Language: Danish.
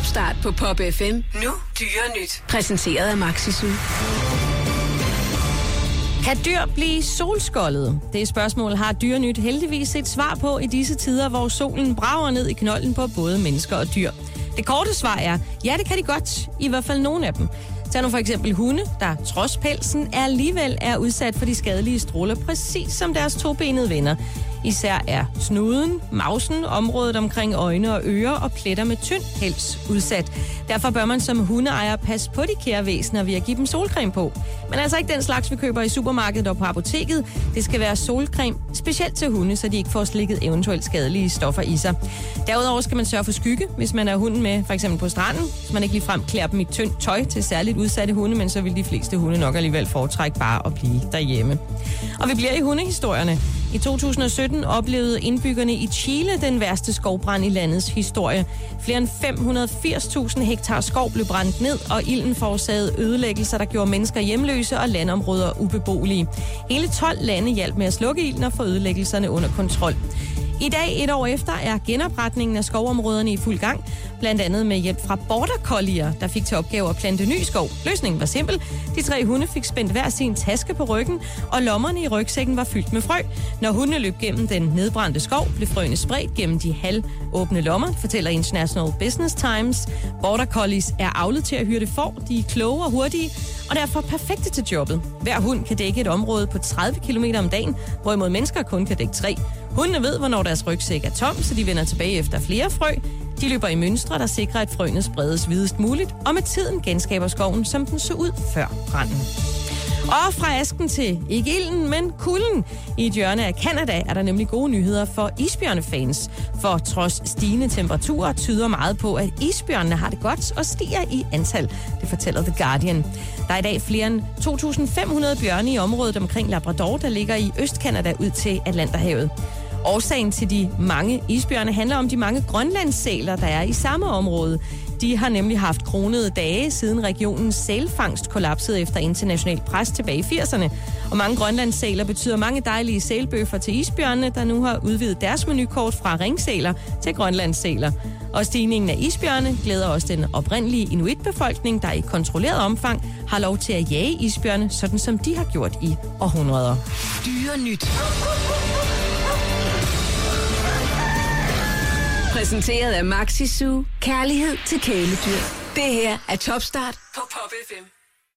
Topstart på Pop FM. Nu dyre nyt. Præsenteret af Maxisu. Kan dyr blive solskoldet? Det spørgsmål har Dyrenyt heldigvis et svar på i disse tider, hvor solen brager ned i knolden på både mennesker og dyr. Det korte svar er, ja det kan de godt, i hvert fald nogle af dem. Tag nu for eksempel hunde, der trods pelsen alligevel er udsat for de skadelige stråler, præcis som deres tobenede venner. Især er snuden, mausen, området omkring øjne og ører og pletter med tynd pels udsat. Derfor bør man som hundeejer passe på de kære væsener ved at give dem solcreme på. Men altså ikke den slags, vi køber i supermarkedet og på apoteket. Det skal være solcreme specielt til hunde, så de ikke får slikket eventuelt skadelige stoffer i sig. Derudover skal man sørge for skygge, hvis man er hunden med, for eksempel på stranden. Så man ikke ligefrem klæder dem i tyndt tøj til særligt udsatte hunde, men så vil de fleste hunde nok alligevel foretrække bare at blive derhjemme. Og vi bliver i hundehistorierne. I 2017 oplevede indbyggerne i Chile den værste skovbrand i landets historie. Flere end 580.000 hektar skov blev brændt ned, og ilden forårsagede ødelæggelser, der gjorde mennesker hjemløse og landområder ubeboelige. Hele 12 lande hjalp med at slukke ilden og få ødelæggelserne under kontrol. I dag, et år efter, er genopretningen af skovområderne i fuld gang, blandt andet med hjælp fra border collier, der fik til opgave at plante ny skov. Løsningen var simpel. De tre hunde fik spændt hver sin taske på ryggen, og lommerne i rygsækken var fyldt med frø. Når hundene løb gennem den nedbrændte skov, blev frøene spredt gennem de halvåbne lommer, fortæller International Business Times. Border collies er avlet til at hyrde får. De er kloge og hurtige, og derfor perfekte til jobbet. Hver hund kan dække et område på 30 km om dagen, hvorimod mennesker kun kan dække 3. Hundene ved, hvornår deres rygsæk er tom, så de vender tilbage efter flere frø. De løber i mønstre, der sikrer, at frøene spredes videst muligt, og med tiden genskaber skoven, som den så ud før branden. Og fra asken til ikke ilden, men kulden. I et hjørne af Kanada er der nemlig gode nyheder for isbjørnefans. For trods stigende temperaturer tyder meget på, at isbjørnene har det godt og stiger i antal. Det fortæller The Guardian. Der er i dag flere end 2.500 bjørne i området omkring Labrador, der ligger i Østkanada ud til Atlanterhavet. Årsagen til de mange isbjørne handler om de mange grønlandssæler, der er i samme område. De har nemlig haft kronede dage, siden regionens sælfangst kollapsede efter international pres tilbage i 80'erne. Og mange grønlandssæler betyder mange dejlige sælbøffer til isbjørnene, der nu har udvidet deres menukort fra ringsæler til grønlandssæler. Og stigningen af isbjørne glæder også den oprindelige inuitbefolkning, der i kontrolleret omfang har lov til at jage isbjørne, sådan som de har gjort i århundreder. Dyre nyt. Præsenteret af Maxisu. Kærlighed til kæledyr. Det her er Topstart på Pop FM.